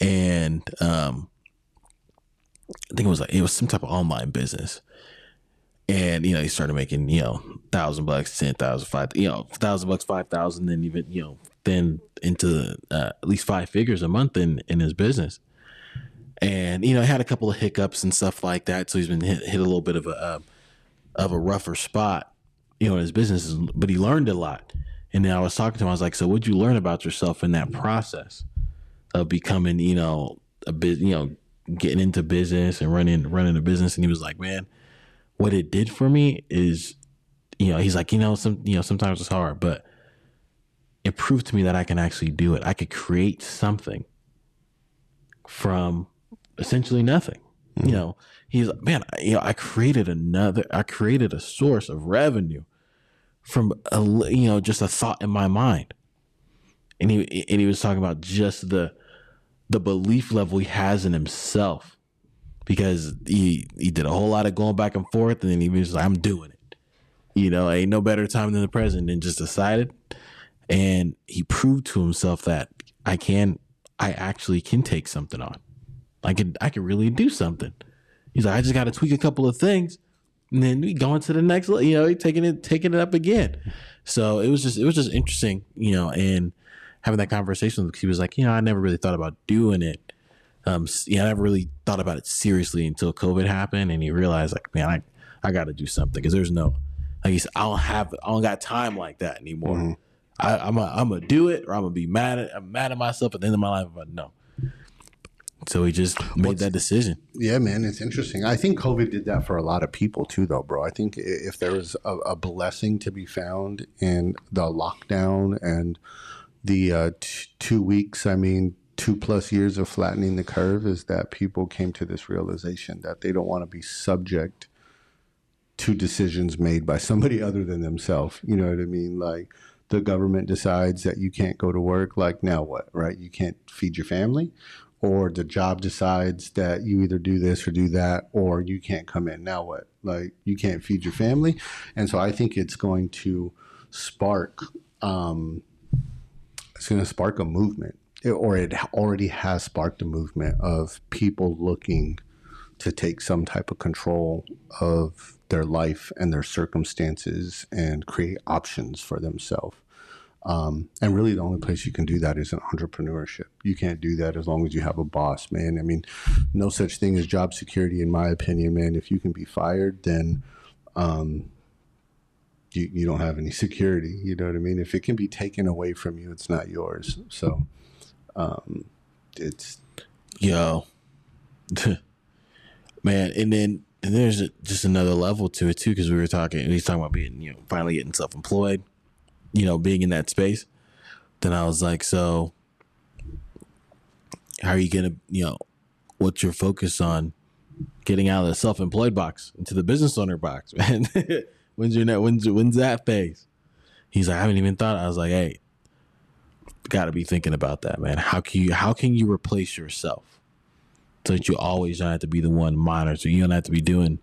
and um I think it was like it was some type of online business. And you know, he started making, you know, thousand bucks, ten thousand, five you know, thousand bucks, five thousand, then even, you know, then into uh, at least five figures a month in in his business. And you know, he had a couple of hiccups and stuff like that. So he's been hit, hit a little bit of a uh, of a rougher spot, you know, in his business. But he learned a lot. And then I was talking to him. I was like, "So, what'd you learn about yourself in that process of becoming, you know, a bit, you know, getting into business and running running a business?" And he was like, "Man, what it did for me is, you know, he's like, you know, some, you know, sometimes it's hard, but it proved to me that I can actually do it. I could create something from essentially nothing. You mm-hmm. know, he's like, man, I- you know, I created another, I created a source of revenue from a, you know, just a thought in my mind. And he, and he was talking about just the, the belief level he has in himself because he he did a whole lot of going back and forth, and then he was like, "I'm doing it." You know, ain't no better time than the present, and just decided. And he proved to himself that I can, I actually can take something on. I can, I can really do something. He's like, I just got to tweak a couple of things, and then we going to the next. le- You know, taking it, taking it up again. So it was just, it was just interesting, you know, and having that conversation. with He was like, you know, I never really thought about doing it um yeah, I never really thought about it seriously until COVID happened, and he realized like, man, I I got to do something because there's no, like he said, I don't have, I don't got time like that anymore. I, I'm a, I'm gonna do it, or I'm gonna be mad at, I'm mad at myself at the end of my life. But no, so he just made that decision. Yeah, man, it's interesting. I think COVID did that for a lot of people too, though, bro. I think if there was a, a blessing to be found in the lockdown and the uh, t- two weeks, I mean, two plus years of flattening the curve, is that people came to this realization that they don't want to be subject to decisions made by somebody other than themselves. You know what I mean? Like the government decides that you can't go to work. Like now what? Right? You can't feed your family, or the job decides that you either do this or do that, or you can't come in. Now what? Like you can't feed your family, and so I think it's going to spark. Um, it's going to spark a movement, it, or it already has sparked a movement of people looking to take some type of control of their life and their circumstances and create options for themselves. Um, and really, the only place you can do that is in entrepreneurship. You can't do that as long as you have a boss, man. I mean, no such thing as job security, in my opinion, man. If you can be fired, then um, you, you don't have any security. You know what I mean? If it can be taken away from you, it's not yours. So um, it's. Yo. man, and then and there's just another level to it too, because we were talking, he's talking about being, you know, finally getting self employed you know, being in that space, then I was like, so how are you gonna, you know, what's your focus on getting out of the self-employed box into the business owner box, man? when's your net? When's when's that phase? He's like, I haven't even thought. I was like, hey, got to be thinking about that, man. How can you how can you replace yourself so that you always don't have to be the one monitoring? You don't have to be doing,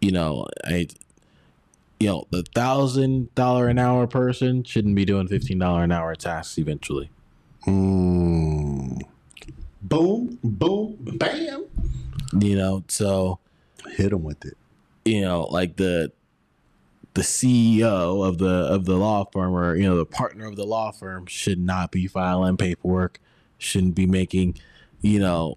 you know, I you know, the thousand dollar an hour person shouldn't be doing fifteen dollar an hour tasks eventually. Mm. Boom, boom, bam. You know, so hit them with it. You know, like the the CEO of the of the law firm or you know the partner of the law firm should not be filing paperwork, shouldn't be making, you know,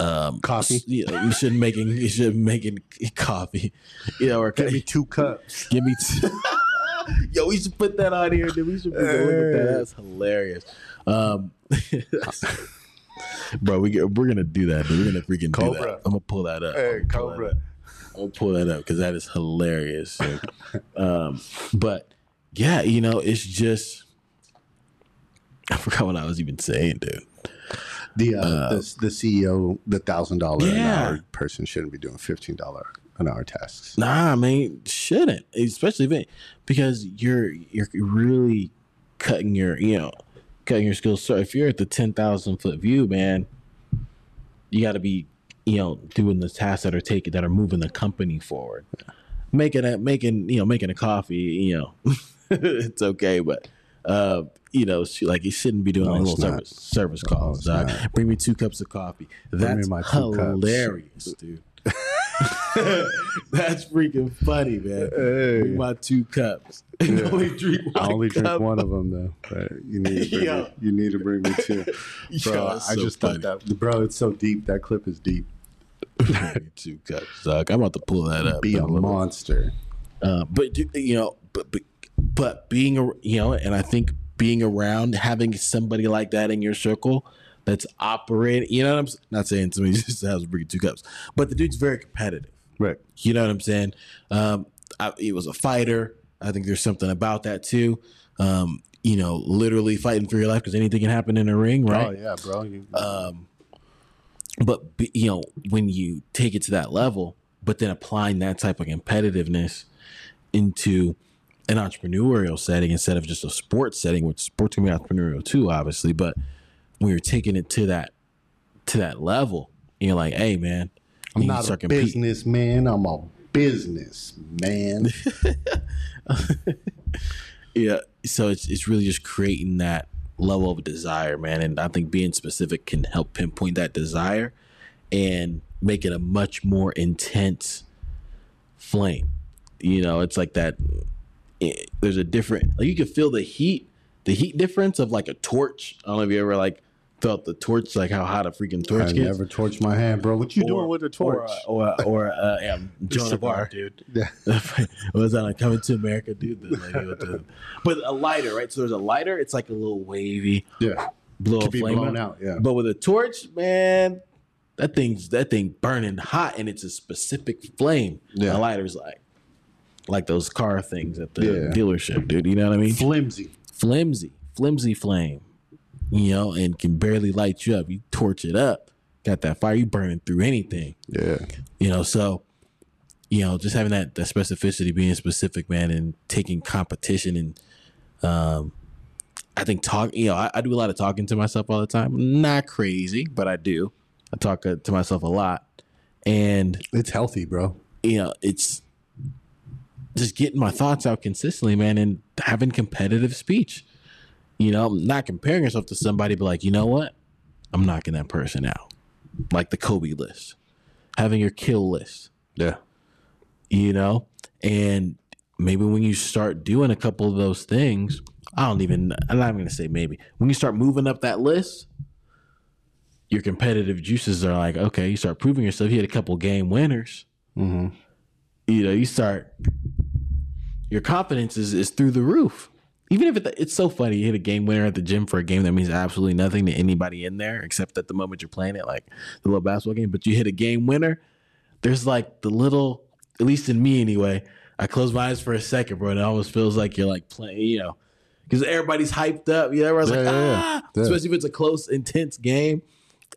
um, coffee. You, know, you shouldn't making you should making coffee. You know, or give me two cups. Give me two. Yo, we should put that on here. Dude. We should put hey. look at that. That's hilarious. Um, bro, we get, we're gonna do that. Dude. We're gonna freaking Cobra. do that. I'm gonna pull that up. Hey, I'm Cobra. I'm gonna pull that up because that is hilarious. um, but yeah, you know, it's just I forgot what I was even saying, dude. The, uh, uh, the the CEO, the thousand dollar an hour person shouldn't be doing fifteen dollar an hour tasks. Nah, I mean shouldn't, especially if it, because you're you're really cutting your you know cutting your skills. So if you're at the ten thousand foot view, man, you got to be you know doing the tasks that are taking that are moving the company forward. Making a making you know making a coffee, you know, it's okay, but uh, you know, she, like you shouldn't be doing no, little service service calls. No, Bring me two cups of coffee. That's hilarious, cups. dude. That's freaking funny, man. Hey. Bring my two cups. Yeah. only drink I only drink one of them though. But you need to bring me, you need to bring me two, bro. Yo, I so just funny. thought that, bro. It's so deep. That clip is deep. two cups, suck. I'm about to pull that up. Be a monster. Uh, but you know, but but but being a you know, and I think being around having somebody like that in your circle that's operating. You know what I'm not saying somebody just has to bring two cups, but the dude's very competitive. Right. You know what I'm saying? Um, I, he was a fighter. I think there's something about that too. Um, you know, literally fighting for your life because anything can happen in a ring, right? Oh yeah, bro. You, um, but you know, when you take it to that level, but then applying that type of competitiveness into an entrepreneurial setting instead of just a sports setting, which sports can be entrepreneurial too, obviously. But when you're taking it to that to that level, you're like, hey man, I'm not a businessman, I'm a business man. yeah. So it's it's really just creating that level of desire, man. And I think being specific can help pinpoint that desire and make it a much more intense flame. You know, it's like that it, there's a different like you can feel the heat the heat difference of like a torch. I don't know if you ever like felt the torch, like how hot a freaking torch I gets. never torched my hand, bro. What you or, doing with a torch? Or or, or uh, yeah, Joan of Arc, dude. Yeah. was that like coming to America, dude? The lady with the, but a lighter, right? So there's a lighter. It's like a little wavy. Yeah. Blow a flame out. out. Yeah. But with a torch, man, that thing's that thing burning hot, and it's a specific flame. Yeah. A lighter's like like those car things at the yeah. dealership, dude. You know what I mean? Flimsy, flimsy, flimsy flame. You know, and can barely light you up. You torch it up, got that fire. You burning through anything. Yeah. You know, so you know, just having that that specificity, being specific, man, and taking competition and um, I think talk. You know, I, I do a lot of talking to myself all the time. Not crazy, but I do. I talk uh, to myself a lot, and It's healthy, bro. you know, it's just getting my thoughts out consistently, man, and having competitive speech. You know, not comparing yourself to somebody, but like, you know what? I'm knocking that person out. Like the Kobe list, having your kill list, Yeah. you know? And maybe when you start doing a couple of those things, I don't even, I'm not even going to say maybe. When you start moving up that list, your competitive juices are like, okay, you start proving yourself. You had a couple game winners Mm-hmm. you know, you start your confidence is, is through the roof. Even if it, it's so funny, you hit a game winner at the gym for a game that means absolutely nothing to anybody in there, except at the moment you're playing it, like the little basketball game. But you hit a game winner, there's like the little, at least in me anyway. I close my eyes for a second, bro, and it almost feels like you're like playing, you know, because everybody's hyped up. You know, like, Yeah, yeah, yeah. ah, Yeah. especially if it's a close, intense game.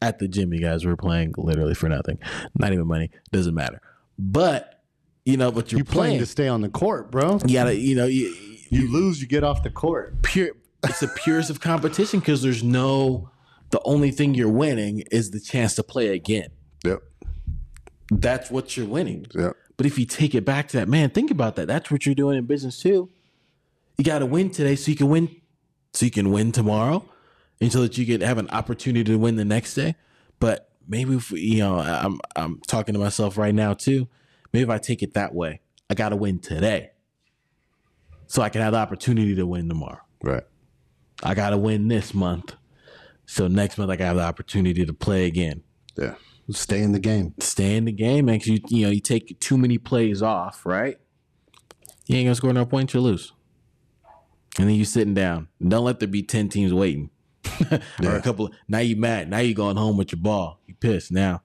At the gym, you guys were playing literally for nothing, not even money. Doesn't matter. But you know, but you're, You're playing playing. to stay on the court, bro. you gotta, you know, you, You lose, you get off the court. pure. It's the purest of competition because there's no. The only thing you're winning is the chance to play again. Yep. That's what you're winning. Yep. But if you take it back to that, man, think about that. That's what you're doing in business too. You got to win today so you can win, so you can win tomorrow, and so that you can have an opportunity to win the next day. But maybe if you know, I'm I'm talking to myself right now too. Maybe if I take it that way, I got to win today, so I can have the opportunity to win tomorrow. Right. I got to win this month, so next month I got to have the opportunity to play again Yeah. Stay in the game. stay in the game, man. 'cause you you know you take too many plays off, right? You ain't gonna score no points, you lose. And then you sitting down. Don't let there be ten teams waiting, or a couple. now you mad. Now you going home with your ball. You pissed now.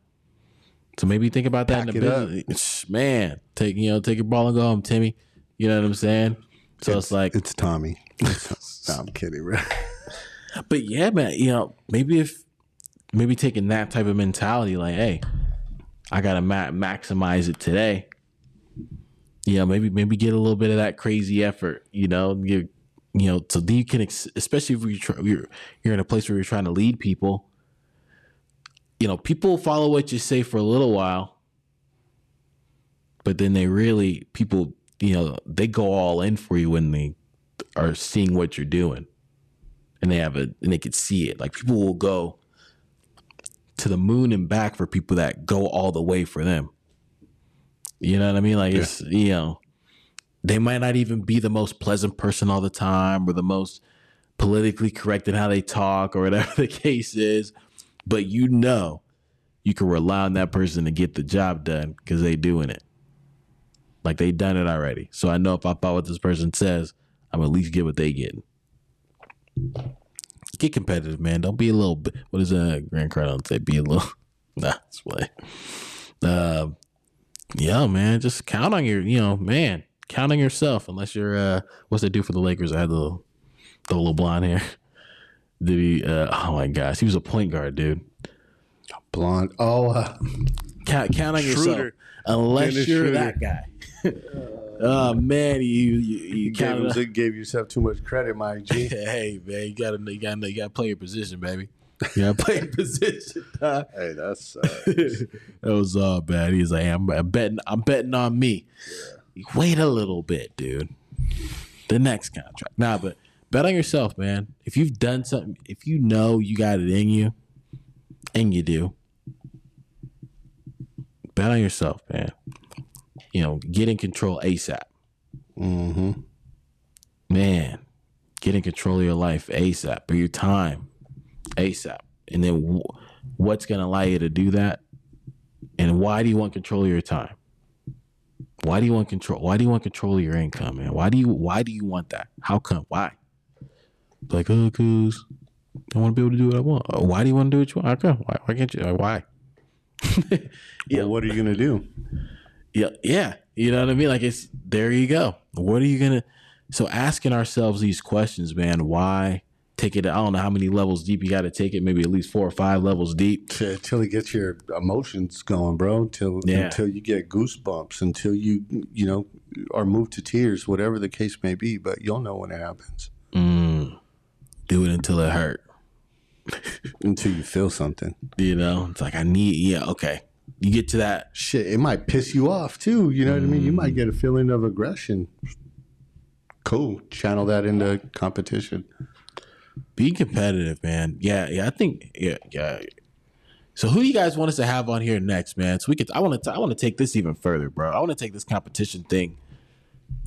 So maybe think about that Pack in the it up. business, man. Take you know take your ball and go home, Timmy. You know what I'm saying? So it's, like, it's Tommy. no, I'm kidding, bro. but yeah, man. You know maybe if maybe taking that type of mentality, like, hey, I gotta ma- maximize it today. You know, maybe maybe get a little bit of that crazy effort. You know, give you know, so then you can, ex- especially if you're, try- you're you're in a place where you're trying to lead people. You know, people follow what you say for a little while, but then they really people, you know, they go all in for you when they are seeing what you're doing, and they have a and they could see it. Like people will go to the moon and back for people that go all the way for them. You know what I mean? Like it's you know, they might not even be the most pleasant person all the time or the most politically correct in how they talk or whatever the case is, but you know you can rely on that person to get the job done because they doing it. Like they done it already. So I know if I follow what this person says, I'm at least get what they getting. Get competitive, man. Don't be a little. What does uh, Grant Cardone say? Be a little. Nah, it's way. Uh, yeah, man. Just count on your, you know, man. Count on yourself. Unless you're, uh, what's they do for the Lakers? I had the, the little blonde hair. Did he? Uh, oh my gosh, he was a point guard, dude. Blonde. Oh, uh, Count, count on yourself. Schroeder. Unless Dennis you're Schroeder. that guy. oh man, you you, you you gave, counted. him, gave yourself too much credit, Mike G. Hey man, you gotta you gotta you gotta play your position, baby. You gotta play your position. dog. hey, that's uh, that was all bad. He's like, I'm, I'm betting, I'm betting on me. Wait a little bit, dude. The next contract, nah, but bet on yourself, man. If you've done something, if you know you got it in you, and you do, bet on yourself, man. You know, get in control ASAP. mm-hmm. man, get in control of your life ASAP or your time ASAP. And then w- what's going to allow you to do that? And why do you want control of your time? Why do you want control? Why do you want control of your income, man? Why do you why do you want that? How come? Why? Like, oh, cause I want to be able to do what I want. Oh, why do you want to do what you want? Okay. Why, why can't you? Like, why? Yeah. Well, what are you gonna do? Yeah, yeah. You know what I mean? Like it's there you go. What are you gonna so asking ourselves these questions, man, why take it I don't know how many levels deep you gotta take it, maybe at least four or five levels deep. Until it gets your emotions going, bro. Until Yeah. until you get goosebumps. Until you you know are moved to tears, whatever the case may be. But you'll know when it happens. Mm. Do it until it hurt. until you feel something. You know, it's like I need. Yeah, okay. You get to that. Shit, it might piss you off too. You know what I mean? You might get a feeling of aggression. Cool. Channel that into competition. Be competitive, man. Yeah, yeah. I think. Yeah, yeah. So who do you guys want us to have on here next, man? So we could. I want to. I want to take this even further, bro. I want to take this competition thing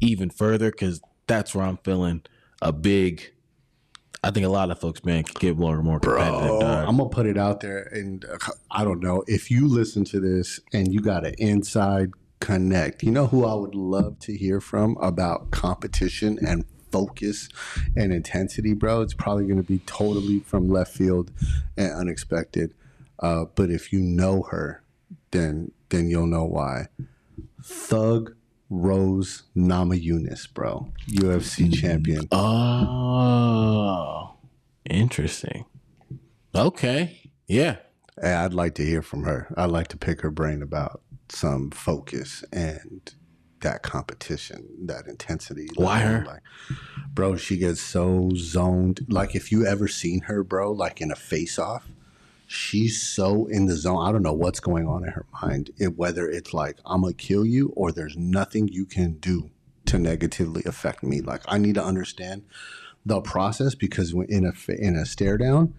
even further because that's where I'm feeling a big. I think a lot of folks, man, could get more and more competitive. Bro. I'm gonna put it out there, and uh, I don't know if you listen to this and you got an inside connect. You know who I would love to hear from about competition and focus and intensity, bro. It's probably gonna be totally from left field and unexpected. Uh, but if you know her, then then you'll know why. Thug Rose Nama Namajunas, bro, UFC hmm. champion. Oh, interesting. Okay. Yeah. Hey, I'd like to hear from her. I'd like to pick her brain about some focus and that competition, that intensity. Why her? Like, bro, she gets so zoned. Like, if you ever seen her, bro, like in a face off, she's so in the zone. I don't know what's going on in her mind. It, whether it's like, I'm to kill you or there's nothing you can do to negatively affect me. Like, I need to understand the process because in a, in a stare down,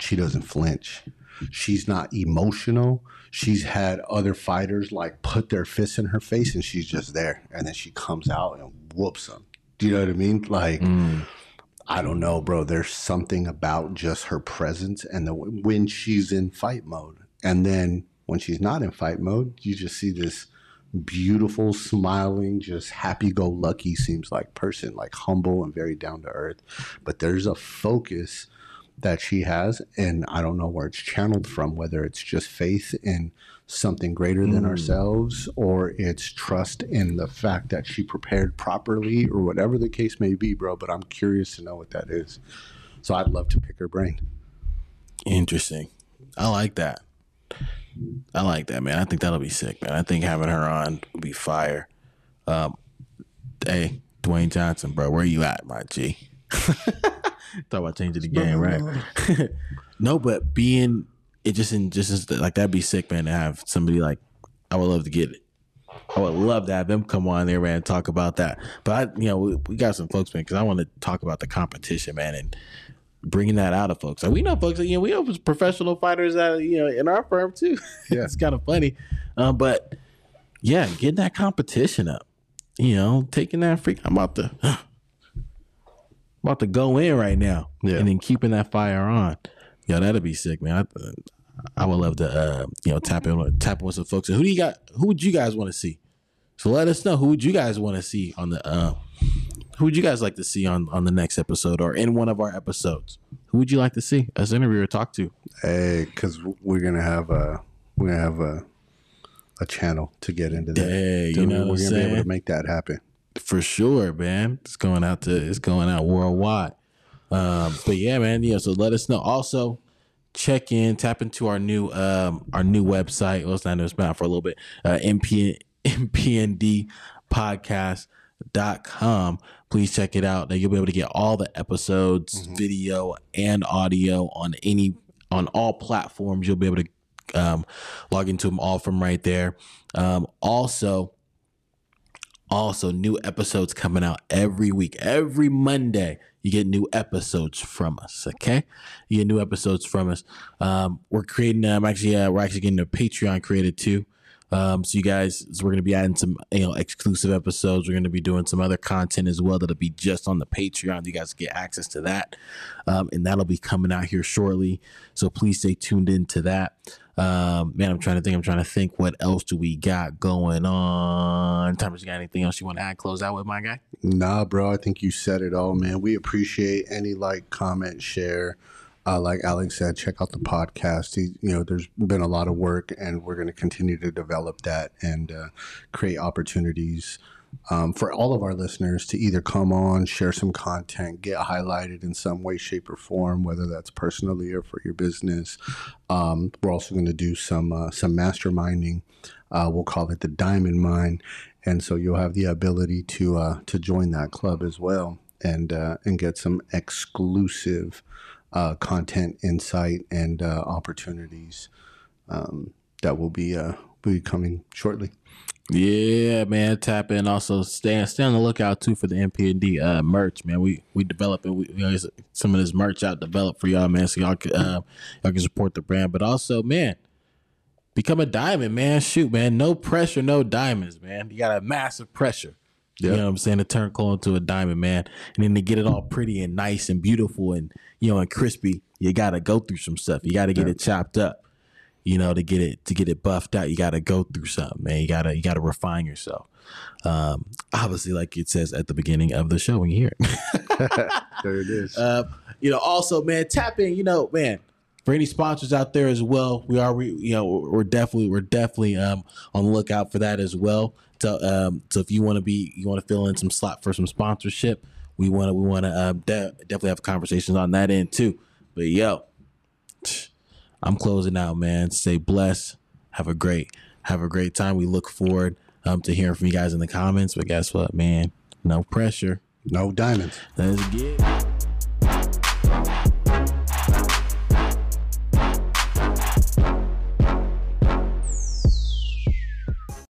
she doesn't flinch. She's not emotional. She's had other fighters like put their fists in her face and she's just there. And then she comes out and whoops them. Do you know what I mean? Like, mm. I don't know, bro. There's something about just her presence and the when she's in fight mode. And then when she's not in fight mode, you just see this beautiful, smiling, just happy go lucky seems like person, like humble and very down to earth. But there's a focus that she has, and I don't know where it's channeled from, whether it's just faith in something greater than ourselves or it's trust in the fact that she prepared properly or whatever the case may be, bro. But I'm curious to know what that is. So I'd love to pick her brain. Interesting. I like that. I like that, man. I think that'll be sick, man. I think having her on will be fire. Um, hey, Dwayne Johnson, bro, where you at, my G? Thought about changing the game, right? no, but being it just in just like that'd be sick, man. To have somebody like I would love to get it. I would love to have them come on there, man, and talk about that. But I, you know, we, we got some folks, man, because I want to talk about the competition, man, and bringing that out of folks. Like we know folks, you know, we have professional fighters that you know in our firm too. Yeah. it's kind of funny, um, but yeah, getting that competition up. You know, taking that freak. I'm about to, about to go in right now, Yeah. and then keeping that fire on. Yo, that'd be sick, man. I, I would love to, uh, you know, tap in, tap with some folks. Who do you got? Who would you guys want to see? So let us know. Who would you guys want to see on the? Uh, who would you guys like to see on on the next episode or in one of our episodes? Who would you like to see as interview or talk to? Hey, because we're gonna have a we're gonna have a a channel to get into that. Hey, you know we're gonna be able to make that happen. For sure, man. It's going out to it's going out worldwide. Um, but yeah, man. Yeah. So let us know. Also, check in, tap into our new um our new website. Well, it's not it's been out for a little bit. Uh, MP NPND podcast.com. Please check it out. Now you'll be able to get all the episodes, video and audio on any on all platforms. You'll be able to um, log into them all from right there. Um, also, also, new episodes coming out every week. Every Monday, you get new episodes from us. Okay, you get new episodes from us. Um, we're creating. Um, actually, uh, we're actually getting a Patreon created too. Um, so you guys, so we're gonna be adding some, you know, exclusive episodes. We're gonna be doing some other content as well that'll be just on the Patreon. You guys get access to that, um, and that'll be coming out here shortly. So please stay tuned into that. Um, man, I'm trying to think. I'm trying to think. What else do we got going on? Thomas, you got anything else you want to add? Close out with my guy. Nah, bro, I think you said it all, man. We appreciate any like, comment, share. Uh, like Alex said, check out the podcast. He, you know, there's been a lot of work, and we're going to continue to develop that and uh, create opportunities um, for all of our listeners to either come on, share some content, get highlighted in some way, shape, or form, whether that's personally or for your business. Um, we're also going to do some uh, some masterminding. Uh, we'll call it the Diamond Mine, and so you'll have the ability to uh, to join that club as well. and uh, and get some exclusive uh, content, insight, and uh, opportunities um, that will be uh, will be coming shortly. Yeah, man. Tap in. Also, stay stay on the lookout too for the NP&D uh, merch, man. We we developing we, we always, some of this merch out developed for y'all, man. So y'all can uh, y'all can support the brand, but also, man, become a diamond, man. Shoot, man. No pressure, no diamonds, man. You got a massive pressure. You know what I'm saying? To turn coal into a diamond, man. And then to get it all pretty and nice and beautiful and you know and crispy, you gotta go through some stuff. You gotta get it chopped up. You know, to get it to get it buffed out, you gotta go through something, man. You gotta you gotta refine yourself. Um, obviously, like it says at the beginning of the show when you hear it. There it is. Uh, you know, also, man, tap in. You know, man, for any sponsors out there as well, we are, we, you know, we're definitely, we're definitely um on the lookout for that as well. So, um, so if you want to be, you want to fill in some slot for some sponsorship, we want to, we want to um, de- definitely have conversations on that end too. But yo, I'm closing out, man. Stay blessed. Have a great, have a great time. We look forward um to hearing from you guys in the comments. But guess what, man? No pressure. no diamonds. Let's get. it.